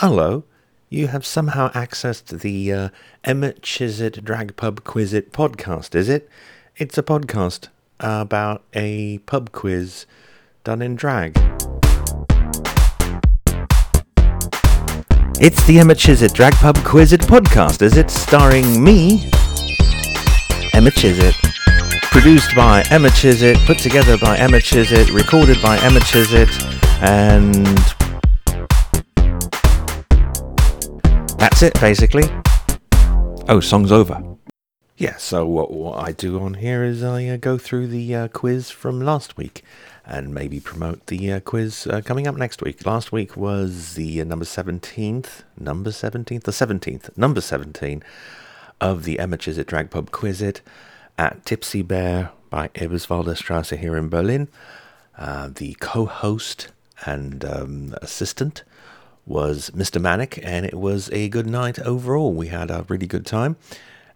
Hello. You have somehow accessed the uh, Emmett Chisit Drag Pub Quiz It podcast, is it? It's a podcast about a pub quiz done in drag. It's the Emma Chisit Drag Pub Quiz It podcast, is it? Starring me, Emma Chisit. Produced by Emma Chisit, put together by Emma Chisit, recorded by Emma Chisit, and that's it basically. Oh, song's over. Yeah, so what, what I do on here is I uh, go through the uh, quiz from last week and maybe promote the uh, quiz uh, coming up next week. Last week was the uh, number 17th, number 17th, the 17th, number 17 of the Amateurs at Drag Pub Quiz It at Tipsy Bear by Eberswalder Strasse here in Berlin. Uh, the co-host and um, assistant was Mr. Manic, and it was a good night overall. We had a really good time.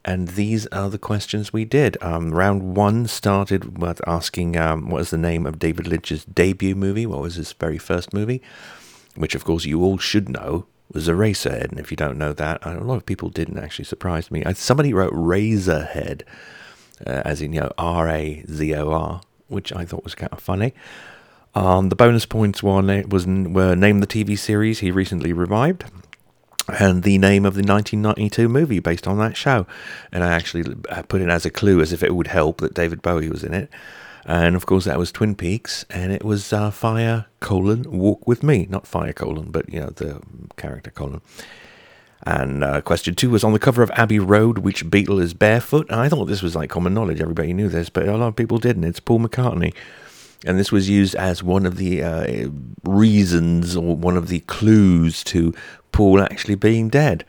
And these are the questions we did. Um, round one started with asking um, what is the name of David Lynch's debut movie? What was his very first movie? Which, of course, you all should know was Eraserhead. And if you don't know that, a lot of people didn't actually surprise me. Somebody wrote Razorhead, uh, as in, you know, R A Z O R, which I thought was kind of funny. Um, the bonus points one was were name the TV series he recently revived and the name of the 1992 movie based on that show. And I actually put it as a clue as if it would help that David Bowie was in it. And of course, that was Twin Peaks, and it was uh, Fire colon Walk with Me, not Fire colon, but you know the character colon. And uh, question two was on the cover of Abbey Road, which Beatle is barefoot. And I thought this was like common knowledge; everybody knew this, but a lot of people didn't. It's Paul McCartney and this was used as one of the uh, reasons or one of the clues to Paul actually being dead.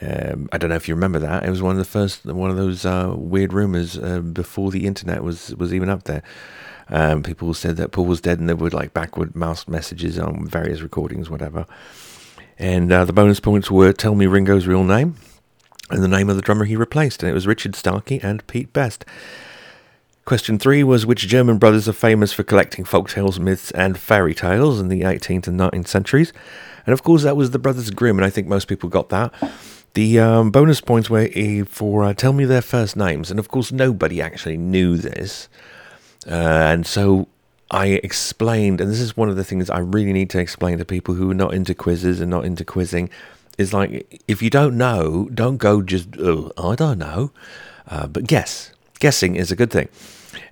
Um, I don't know if you remember that. It was one of the first, one of those uh, weird rumors uh, before the internet was was even up there. Um, people said that Paul was dead, and there were like backward mouse messages on various recordings, whatever. And uh, the bonus points were tell me Ringo's real name and the name of the drummer he replaced, and it was Richard Starkey and Pete Best. Question three was which German brothers are famous for collecting folk tales, myths, and fairy tales in the 18th and 19th centuries? And of course, that was the Brothers Grimm, and I think most people got that. The um, bonus points were for uh, tell me their first names, and of course, nobody actually knew this. Uh, and so I explained, and this is one of the things I really need to explain to people who are not into quizzes and not into quizzing. Is like if you don't know, don't go just I don't know, uh, but guess. Guessing is a good thing.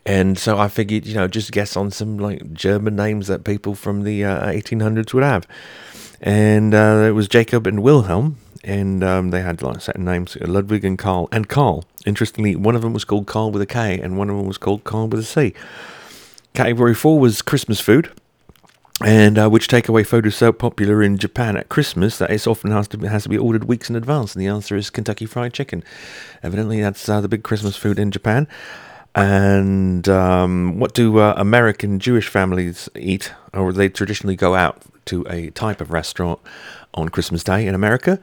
And so I figured, you know, just guess on some like German names that people from the uh, 1800s would have. And uh, it was Jacob and Wilhelm, and um, they had like certain names Ludwig and Karl. And Karl, interestingly, one of them was called Karl with a K, and one of them was called Karl with a C. Category four was Christmas food. And uh, which takeaway food is so popular in Japan at Christmas that it often has to be, has to be ordered weeks in advance? And the answer is Kentucky Fried Chicken. Evidently, that's uh, the big Christmas food in Japan. And um, what do uh, American Jewish families eat? Or they traditionally go out to a type of restaurant on Christmas Day in America.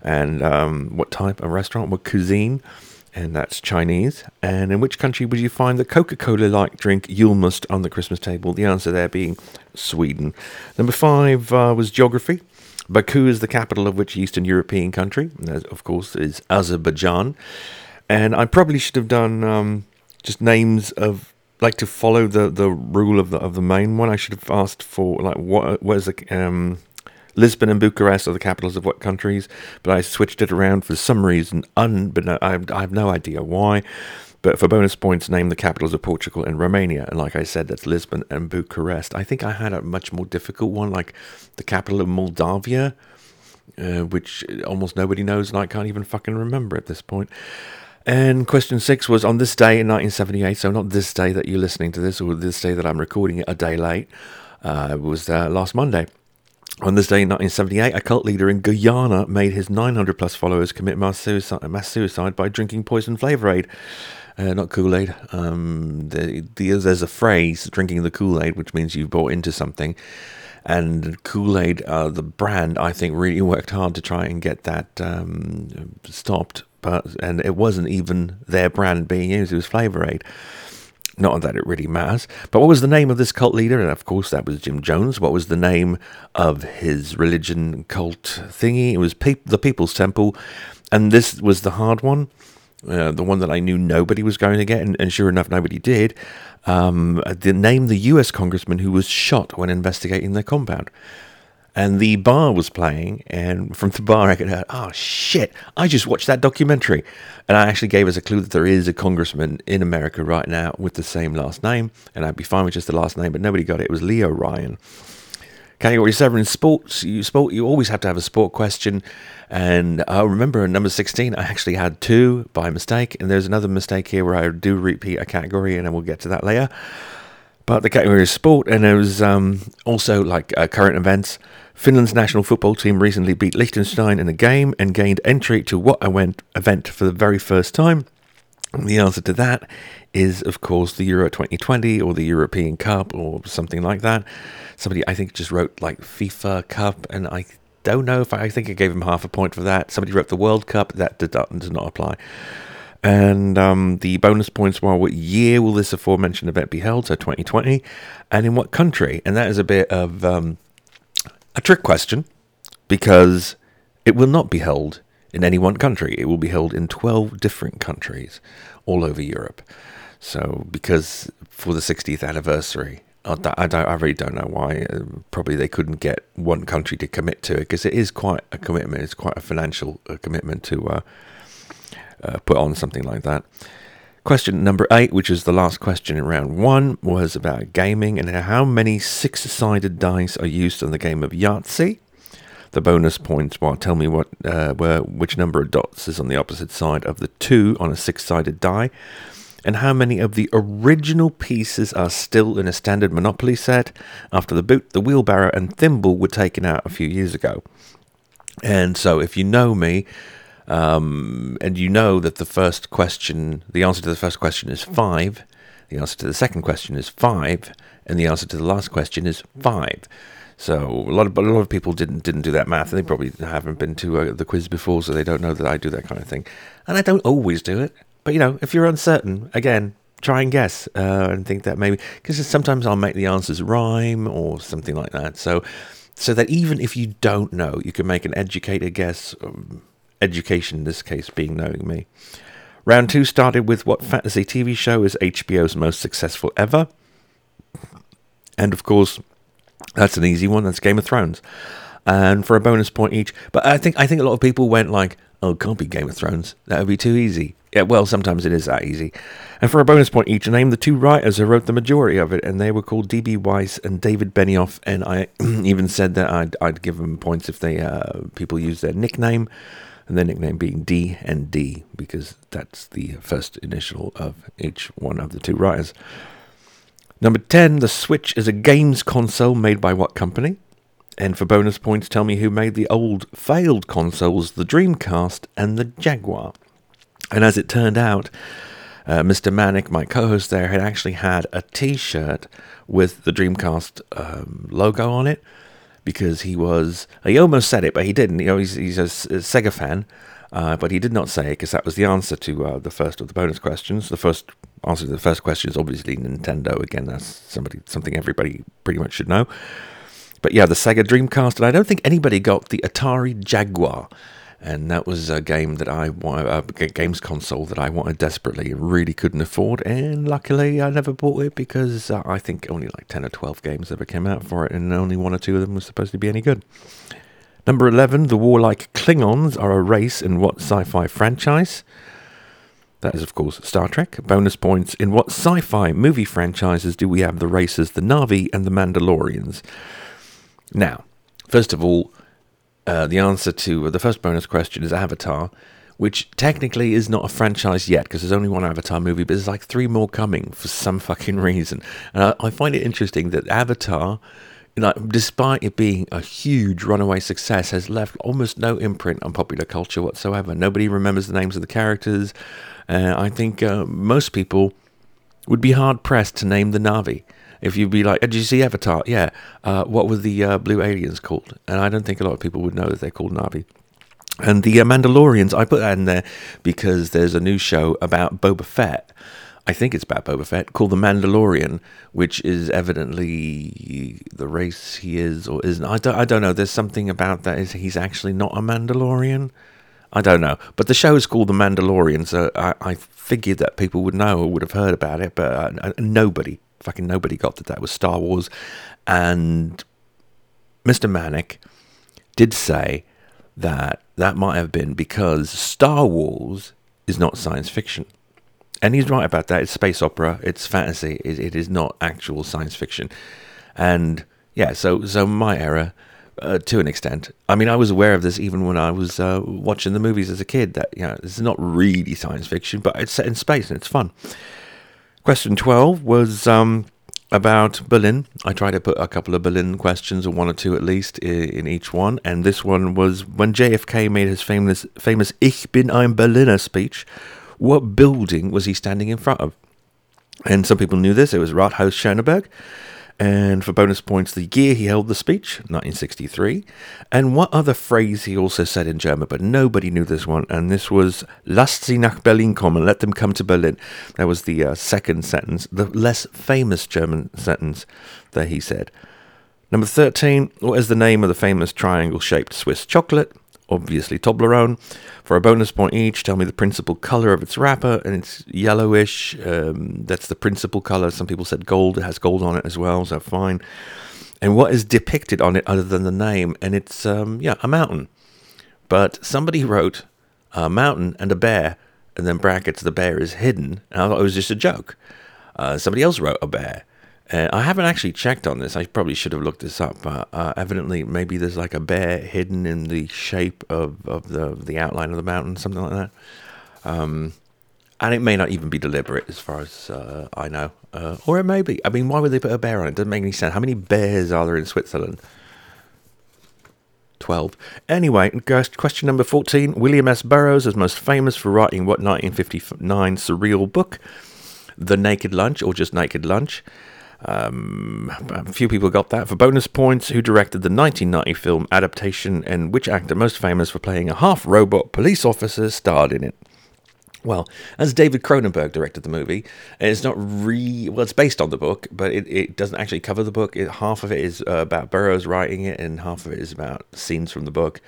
And um, what type of restaurant? What cuisine? And that's Chinese. And in which country would you find the Coca Cola like drink Julmust on the Christmas table? The answer there being Sweden. Number five uh, was geography. Baku is the capital of which Eastern European country? And of course, is Azerbaijan. And I probably should have done um, just names of like to follow the, the rule of the of the main one. I should have asked for like what is the um, Lisbon and Bucharest are the capitals of what countries, but I switched it around for some reason. Un, but I, I have no idea why. But for bonus points, name the capitals of Portugal and Romania. And like I said, that's Lisbon and Bucharest. I think I had a much more difficult one, like the capital of Moldavia, uh, which almost nobody knows, and I can't even fucking remember at this point. And question six was on this day in 1978, so not this day that you're listening to this, or this day that I'm recording it a day late. Uh, it was uh, last Monday. On this day in 1978, a cult leader in Guyana made his 900 plus followers commit mass suicide, mass suicide by drinking poison Flavor Aid. Uh, not Kool Aid. Um, the, the, there's a phrase, drinking the Kool Aid, which means you've bought into something. And Kool Aid, uh, the brand, I think really worked hard to try and get that um, stopped but and it wasn't even their brand being used; it was Flavor Aid. Not that it really matters. But what was the name of this cult leader? And of course, that was Jim Jones. What was the name of his religion cult thingy? It was Pe- the People's Temple. And this was the hard one, uh, the one that I knew nobody was going to get. And, and sure enough, nobody did. Um, the name the US congressman who was shot when investigating their compound and the bar was playing, and from the bar I could hear, oh shit, I just watched that documentary. And I actually gave us a clue that there is a congressman in America right now with the same last name, and I'd be fine with just the last name, but nobody got it. It was Leo Ryan. Category 7 in sports, you, sport, you always have to have a sport question. And I remember number 16, I actually had two by mistake, and there's another mistake here where I do repeat a category, and I will get to that later. But the category is sport, and it was um, also like uh, current events. Finland's national football team recently beat Liechtenstein in a game and gained entry to what event for the very first time. The answer to that is, of course, the Euro 2020 or the European Cup or something like that. Somebody, I think, just wrote like FIFA Cup, and I don't know if I, I think I gave him half a point for that. Somebody wrote the World Cup, that does not apply. And um, the bonus points were what year will this aforementioned event be held? So 2020. And in what country? And that is a bit of um, a trick question because it will not be held in any one country. It will be held in 12 different countries all over Europe. So, because for the 60th anniversary, I, don't, I really don't know why. Uh, probably they couldn't get one country to commit to it because it is quite a commitment. It's quite a financial uh, commitment to uh, uh, put on something like that. Question number eight, which is the last question in round one, was about gaming and how many six sided dice are used in the game of Yahtzee. The bonus points well, tell me what uh, where, which number of dots is on the opposite side of the two on a six sided die, and how many of the original pieces are still in a standard Monopoly set after the boot, the wheelbarrow, and thimble were taken out a few years ago. And so, if you know me, um, and you know that the first question, the answer to the first question is five, the answer to the second question is five, and the answer to the last question is five. So a lot of a lot of people didn't didn't do that math, and they probably haven't been to uh, the quiz before, so they don't know that I do that kind of thing. And I don't always do it, but you know, if you're uncertain, again, try and guess uh, and think that maybe because sometimes I'll make the answers rhyme or something like that. So so that even if you don't know, you can make an educated guess. Um, education in this case being knowing me. Round two started with what fantasy TV show is HBO's most successful ever? And of course, that's an easy one. That's Game of Thrones. And for a bonus point each, but I think I think a lot of people went like, "Oh, it can't be Game of Thrones. That would be too easy." Yeah, well, sometimes it is that easy. And for a bonus point each, name the two writers who wrote the majority of it, and they were called D.B. Weiss and David Benioff. And I even said that I'd, I'd give them points if they uh, people use their nickname and nickname being D and D because that's the first initial of each one of the two writers. Number 10, the Switch is a games console made by what company? And for bonus points, tell me who made the old failed consoles, the Dreamcast and the Jaguar. And as it turned out, uh, Mr. Manic, my co host there, had actually had a t shirt with the Dreamcast um, logo on it because he was he almost said it, but he didn't. You know, he's, he's a, Sega fan, uh, but he did not say it because that was the answer to uh, the first of the bonus questions. The first answer to the first question is obviously Nintendo. Again, that's somebody something everybody pretty much should know. But yeah, the Sega Dreamcast, and I don't think anybody got the Atari Jaguar and that was a game that I a games console that I wanted desperately, really couldn't afford, and luckily I never bought it because uh, I think only like ten or twelve games ever came out for it, and only one or two of them was supposed to be any good. Number eleven, the warlike Klingons are a race in what sci-fi franchise? That is, of course, Star Trek. Bonus points. In what sci fi movie franchises do we have the races the Na'vi and the Mandalorians? Now, first of all, uh, the answer to the first bonus question is Avatar, which technically is not a franchise yet because there's only one Avatar movie, but there's like three more coming for some fucking reason. And I, I find it interesting that Avatar, like, despite it being a huge runaway success, has left almost no imprint on popular culture whatsoever. Nobody remembers the names of the characters. Uh, I think uh, most people would be hard pressed to name the Na'vi if you'd be like, did you see Avatar? Yeah. Uh, what were the uh, blue aliens called? And I don't think a lot of people would know that they're called Na'vi. And the uh, Mandalorians, I put that in there because there's a new show about Boba Fett. I think it's about Boba Fett, called the Mandalorian, which is evidently the race he is or isn't. I don't, I don't know. There's something about that. Is he's actually not a Mandalorian? I don't know. But the show is called The Mandalorian, so I, I figured that people would know or would have heard about it, but uh, nobody, fucking nobody got that that was Star Wars. And Mr. Manic did say that that might have been because Star Wars is not science fiction. And he's right about that. It's space opera. It's fantasy. it, it is not actual science fiction. And yeah, so so my error uh, to an extent. I mean, I was aware of this even when I was uh, watching the movies as a kid. That you know, this is not really science fiction, but it's set in space and it's fun. Question twelve was um, about Berlin. I tried to put a couple of Berlin questions, or one or two at least, in, in each one. And this one was when JFK made his famous famous "Ich bin ein Berliner" speech. What building was he standing in front of? And some people knew this. It was Rathaus Schöneberg. And for bonus points, the year he held the speech, 1963. And what other phrase he also said in German, but nobody knew this one. And this was, Lasst sie nach Berlin kommen, let them come to Berlin. That was the uh, second sentence, the less famous German sentence that he said. Number 13, what is the name of the famous triangle shaped Swiss chocolate? Obviously Toblerone. For a bonus point each, tell me the principal color of its wrapper, and it's yellowish. Um, that's the principal color. Some people said gold. It has gold on it as well, so fine. And what is depicted on it other than the name? And it's um, yeah, a mountain. But somebody wrote a mountain and a bear, and then brackets the bear is hidden. And I thought it was just a joke. Uh, somebody else wrote a bear, uh, I haven't actually checked on this. I probably should have looked this up. But uh, evidently, maybe there's like a bear hidden in the shape of, of the the outline of the mountain, something like that. Um, and it may not even be deliberate, as far as uh, I know, uh, or it may be. I mean, why would they put a bear on it? Doesn't make any sense. How many bears are there in Switzerland? 12. Anyway, question number 14. William S. Burroughs is most famous for writing what 1959 surreal book? The Naked Lunch, or just Naked Lunch. Um, a few people got that. For bonus points, who directed the 1990 film adaptation and which actor most famous for playing a half robot police officer starred in it? Well, as David Cronenberg directed the movie, it's not re well, it's based on the book, but it, it doesn't actually cover the book. It, half of it is uh, about Burroughs writing it, and half of it is about scenes from the book.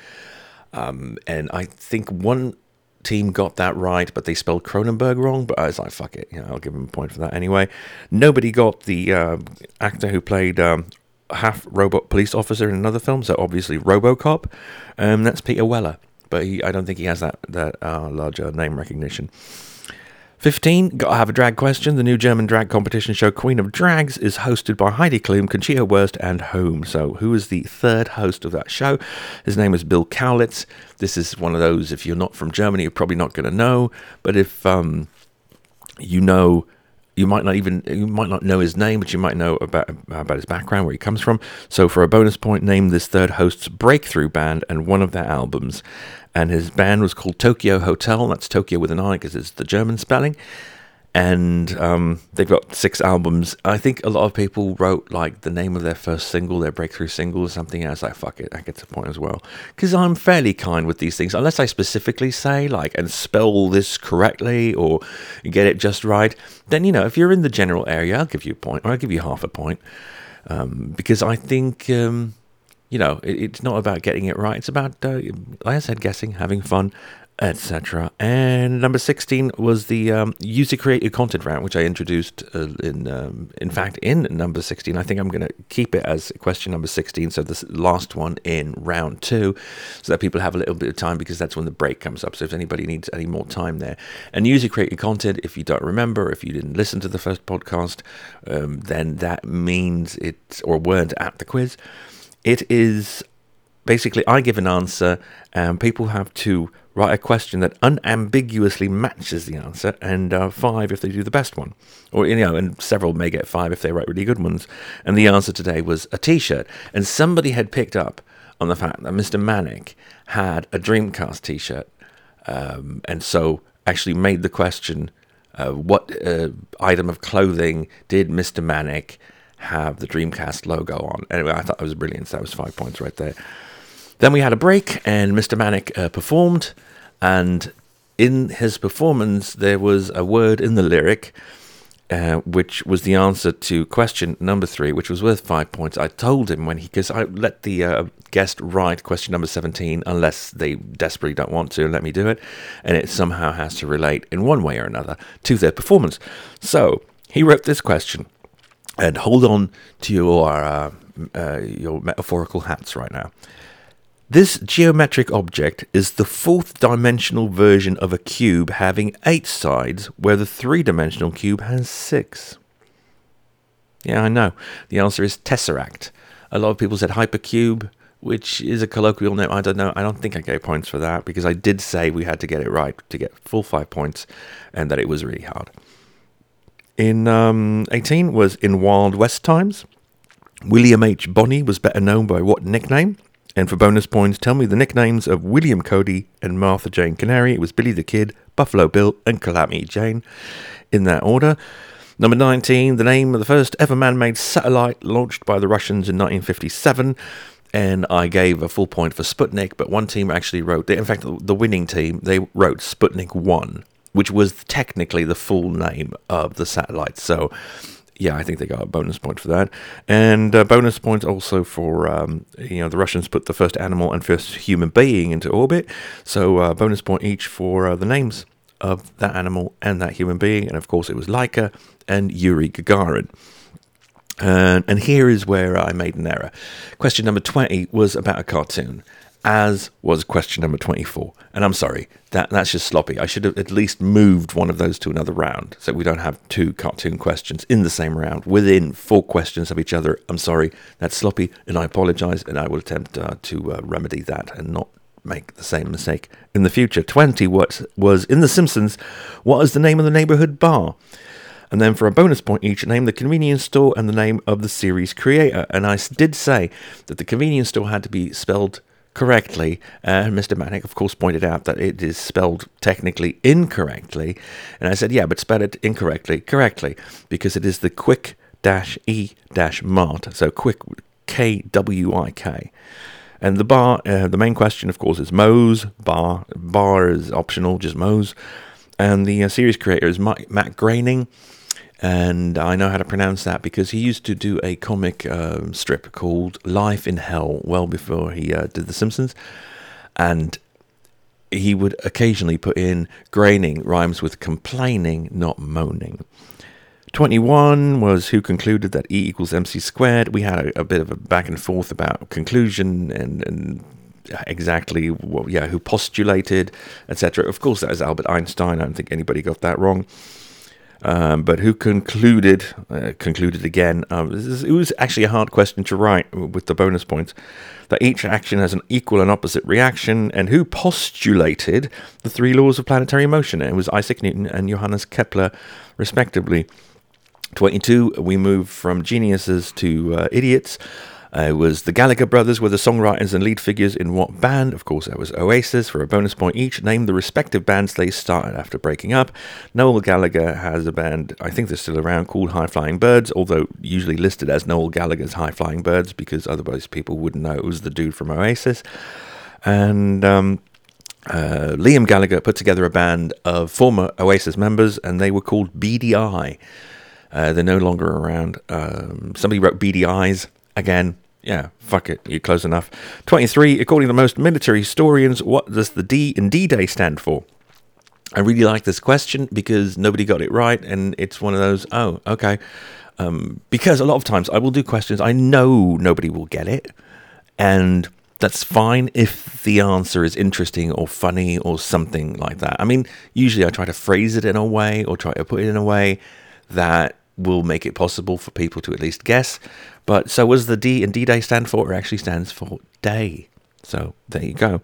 Um, and I think one team got that right, but they spelled Cronenberg wrong. But I was like, fuck it, you know, I'll give them a point for that anyway. Nobody got the uh, actor who played um, half robot police officer in another film, so obviously RoboCop. Um, that's Peter Weller, but he, I don't think he has that that uh, larger name recognition. 15, gotta have a drag question. The new German drag competition show Queen of Drags is hosted by Heidi Klum, Conchita Wurst, and Home. So, who is the third host of that show? His name is Bill Kaulitz. This is one of those, if you're not from Germany, you're probably not going to know. But if um, you know you might not even you might not know his name, but you might know about about his background, where he comes from. So for a bonus point, name this third host's breakthrough band and one of their albums. And his band was called Tokio Hotel. That's Tokyo with an I because it's the German spelling and um, they've got six albums. I think a lot of people wrote like the name of their first single, their breakthrough single, or something. I was like, fuck it, that gets a point as well. Because I'm fairly kind with these things, unless I specifically say like and spell this correctly or get it just right. Then you know, if you're in the general area, I'll give you a point, or I'll give you half a point, um, because I think. Um, you know, it, it's not about getting it right. It's about, uh, like I said, guessing, having fun, etc. And number 16 was the um, user created content round, which I introduced uh, in, um, in fact, in number 16. I think I'm going to keep it as question number 16, so this last one in round two, so that people have a little bit of time because that's when the break comes up. So if anybody needs any more time there. And user created content, if you don't remember, if you didn't listen to the first podcast, um, then that means it, or weren't at the quiz. It is basically I give an answer and people have to write a question that unambiguously matches the answer, and uh, five if they do the best one. Or, you know, and several may get five if they write really good ones. And the answer today was a t shirt. And somebody had picked up on the fact that Mr. Manic had a Dreamcast t shirt. Um, and so actually made the question uh, what uh, item of clothing did Mr. Manic have the Dreamcast logo on? Anyway, I thought that was brilliant. So that was five points right there. Then we had a break, and Mr. Manic uh, performed. And in his performance, there was a word in the lyric uh, which was the answer to question number three, which was worth five points. I told him when he, because I let the uh, guest write question number 17 unless they desperately don't want to let me do it, and it somehow has to relate in one way or another to their performance. So he wrote this question, and hold on to your, uh, uh your metaphorical hats right now. This geometric object is the fourth dimensional version of a cube having eight sides, where the three dimensional cube has six. Yeah, I know. The answer is tesseract. A lot of people said hypercube, which is a colloquial name. I don't know. I don't think I gave points for that because I did say we had to get it right to get full five points and that it was really hard. In um, 18 was in Wild West Times. William H. Bonney was better known by what nickname? And for bonus points, tell me the nicknames of William Cody and Martha Jane Canary. It was Billy the Kid, Buffalo Bill, and Calamity Jane in that order. Number 19, the name of the first ever man made satellite launched by the Russians in 1957. And I gave a full point for Sputnik, but one team actually wrote, in fact, the winning team, they wrote Sputnik 1, which was technically the full name of the satellite. So yeah, I think they got a bonus point for that, and a bonus point also for um, you know the Russians put the first animal and first human being into orbit, so uh, bonus point each for uh, the names of that animal and that human being, and of course it was Laika and Yuri Gagarin. And, and here is where I made an error. Question number 20 was about a cartoon as was question number 24. And I'm sorry, that, that's just sloppy. I should have at least moved one of those to another round so we don't have two cartoon questions in the same round within four questions of each other. I'm sorry, that's sloppy, and I apologize, and I will attempt uh, to uh, remedy that and not make the same mistake in the future. 20 what was in The Simpsons, what is the name of the neighborhood bar? And then for a bonus point each, name the convenience store and the name of the series creator. And I did say that the convenience store had to be spelled correctly. And Mr. Manic, of course, pointed out that it is spelled technically incorrectly. And I said, yeah, but spell it incorrectly, correctly, because it is the quick dash e dash mart. So quick K W I K. And the bar, uh, the main question, of course, is Moe's bar. Bar is optional, just Moe's. And the uh, series creator is Matt Groening and I know how to pronounce that because he used to do a comic um, strip called Life in Hell well before he uh, did The Simpsons, and he would occasionally put in graining rhymes with complaining, not moaning. 21 was who concluded that E equals MC squared. We had a, a bit of a back and forth about conclusion and, and exactly what, yeah, who postulated, etc. Of course, that is Albert Einstein. I don't think anybody got that wrong. Um, but who concluded, uh, concluded again, um, it was actually a hard question to write with the bonus points, that each action has an equal and opposite reaction, and who postulated the three laws of planetary motion. It was Isaac Newton and Johannes Kepler, respectively. 22, we move from geniuses to uh, idiots. Uh, it was the Gallagher brothers were the songwriters and lead figures in what band? Of course, that was Oasis. For a bonus point each, name the respective bands they started after breaking up. Noel Gallagher has a band, I think they're still around, called High Flying Birds, although usually listed as Noel Gallagher's High Flying Birds because otherwise people wouldn't know it was the dude from Oasis. And um, uh, Liam Gallagher put together a band of former Oasis members, and they were called Beady Eye. Uh, they're no longer around. Um, somebody wrote BDIs again yeah, fuck it, you're close enough. 23, according to most military historians, what does the D in D Day stand for? I really like this question because nobody got it right, and it's one of those, oh, okay. Um, because a lot of times I will do questions, I know nobody will get it, and that's fine if the answer is interesting or funny or something like that. I mean, usually I try to phrase it in a way or try to put it in a way that will make it possible for people to at least guess. But so was the D and D Day stand for? It actually stands for day. So there you go.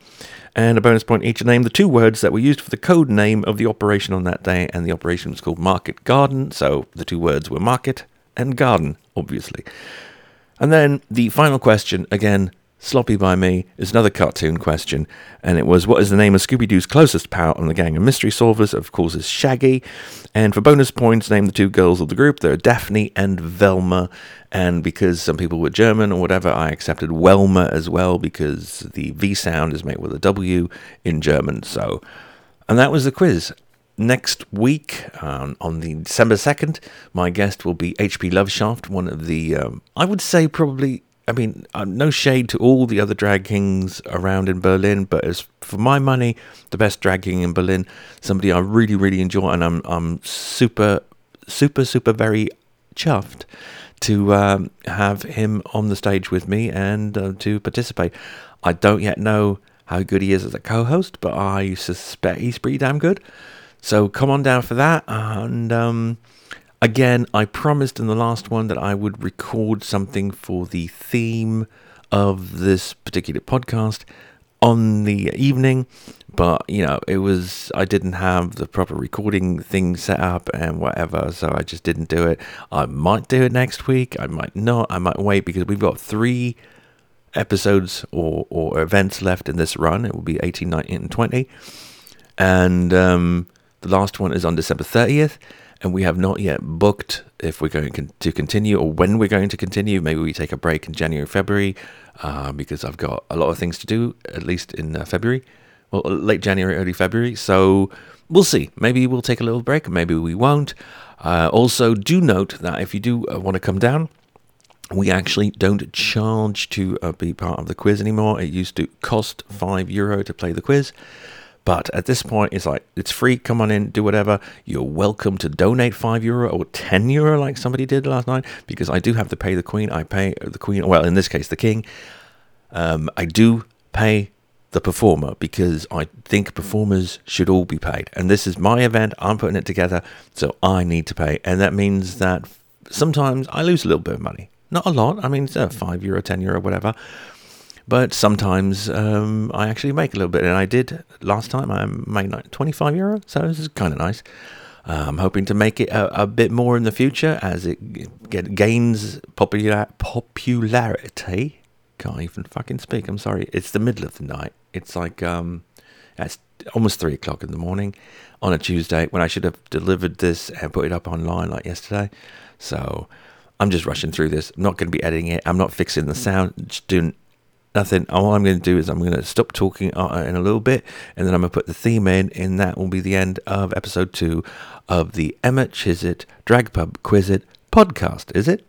And a bonus point each name the two words that were used for the code name of the operation on that day, and the operation was called Market Garden. So the two words were market and garden, obviously. And then the final question again, Sloppy by Me is another cartoon question, and it was what is the name of Scooby Doo's closest pal on the gang of mystery solvers? Of course, is Shaggy. And for bonus points, name the two girls of the group. They're Daphne and Velma. And because some people were German or whatever, I accepted Welma as well because the V sound is made with a W in German. So, and that was the quiz. next week, um, on the December 2nd, my guest will be HP Loveshaft, one of the, um, I would say probably, I mean, uh, no shade to all the other drag kings around in Berlin, but as for my money, the best drag king in Berlin, somebody I really, really enjoy, and I'm, I'm super, super, super very chuffed to um, have him on the stage with me and uh, to participate. I don't yet know how good he is as a co-host, but I suspect he's pretty damn good. So come on down for that. And um, again, I promised in the last one that I would record something for the theme of this particular podcast on the evening but you know it was i didn't have the proper recording thing set up and whatever so i just didn't do it i might do it next week i might not i might wait because we've got three episodes or, or events left in this run. It will be 18, 19, and 20. And um, the last one is on December 30th. And we have not yet booked if we're going to continue or when we're going to continue. Maybe we take a break in January, February, uh, because I've got a lot of things to do, at least in uh, February. Well, late January, early February. So we'll see. Maybe we'll take a little break, maybe we won't. Uh, also, do note that if you do uh, want to come down, we actually don't charge to uh, be part of the quiz anymore. It used to cost five euro to play the quiz. But at this point, it's like, it's free. Come on in, do whatever. You're welcome to donate five euro or 10 euro, like somebody did last night, because I do have to pay the queen. I pay the queen, well, in this case, the king. Um, I do pay the performer because I think performers should all be paid. And this is my event. I'm putting it together. So I need to pay. And that means that sometimes I lose a little bit of money. Not a lot. I mean, uh, five euro, ten euro, whatever. But sometimes um, I actually make a little bit, and I did last time. I made like twenty five euro, so this is kind of nice. I'm hoping to make it a, a, bit more in the future as it get, gains popular, popularity. Can't even fucking speak. I'm sorry. It's the middle of the night. It's like um, it's almost three o'clock in the morning on a Tuesday when I should have delivered this and put it up online like yesterday. So I'm just rushing through this. I'm not going to be editing it. I'm not fixing the sound. Just doing nothing. All I'm going to do is I'm going to stop talking uh, in a little bit, and then I'm going to put the theme in, and that will be the end of episode two of the Emma Chisit Drag Pub Quizit podcast. Is it?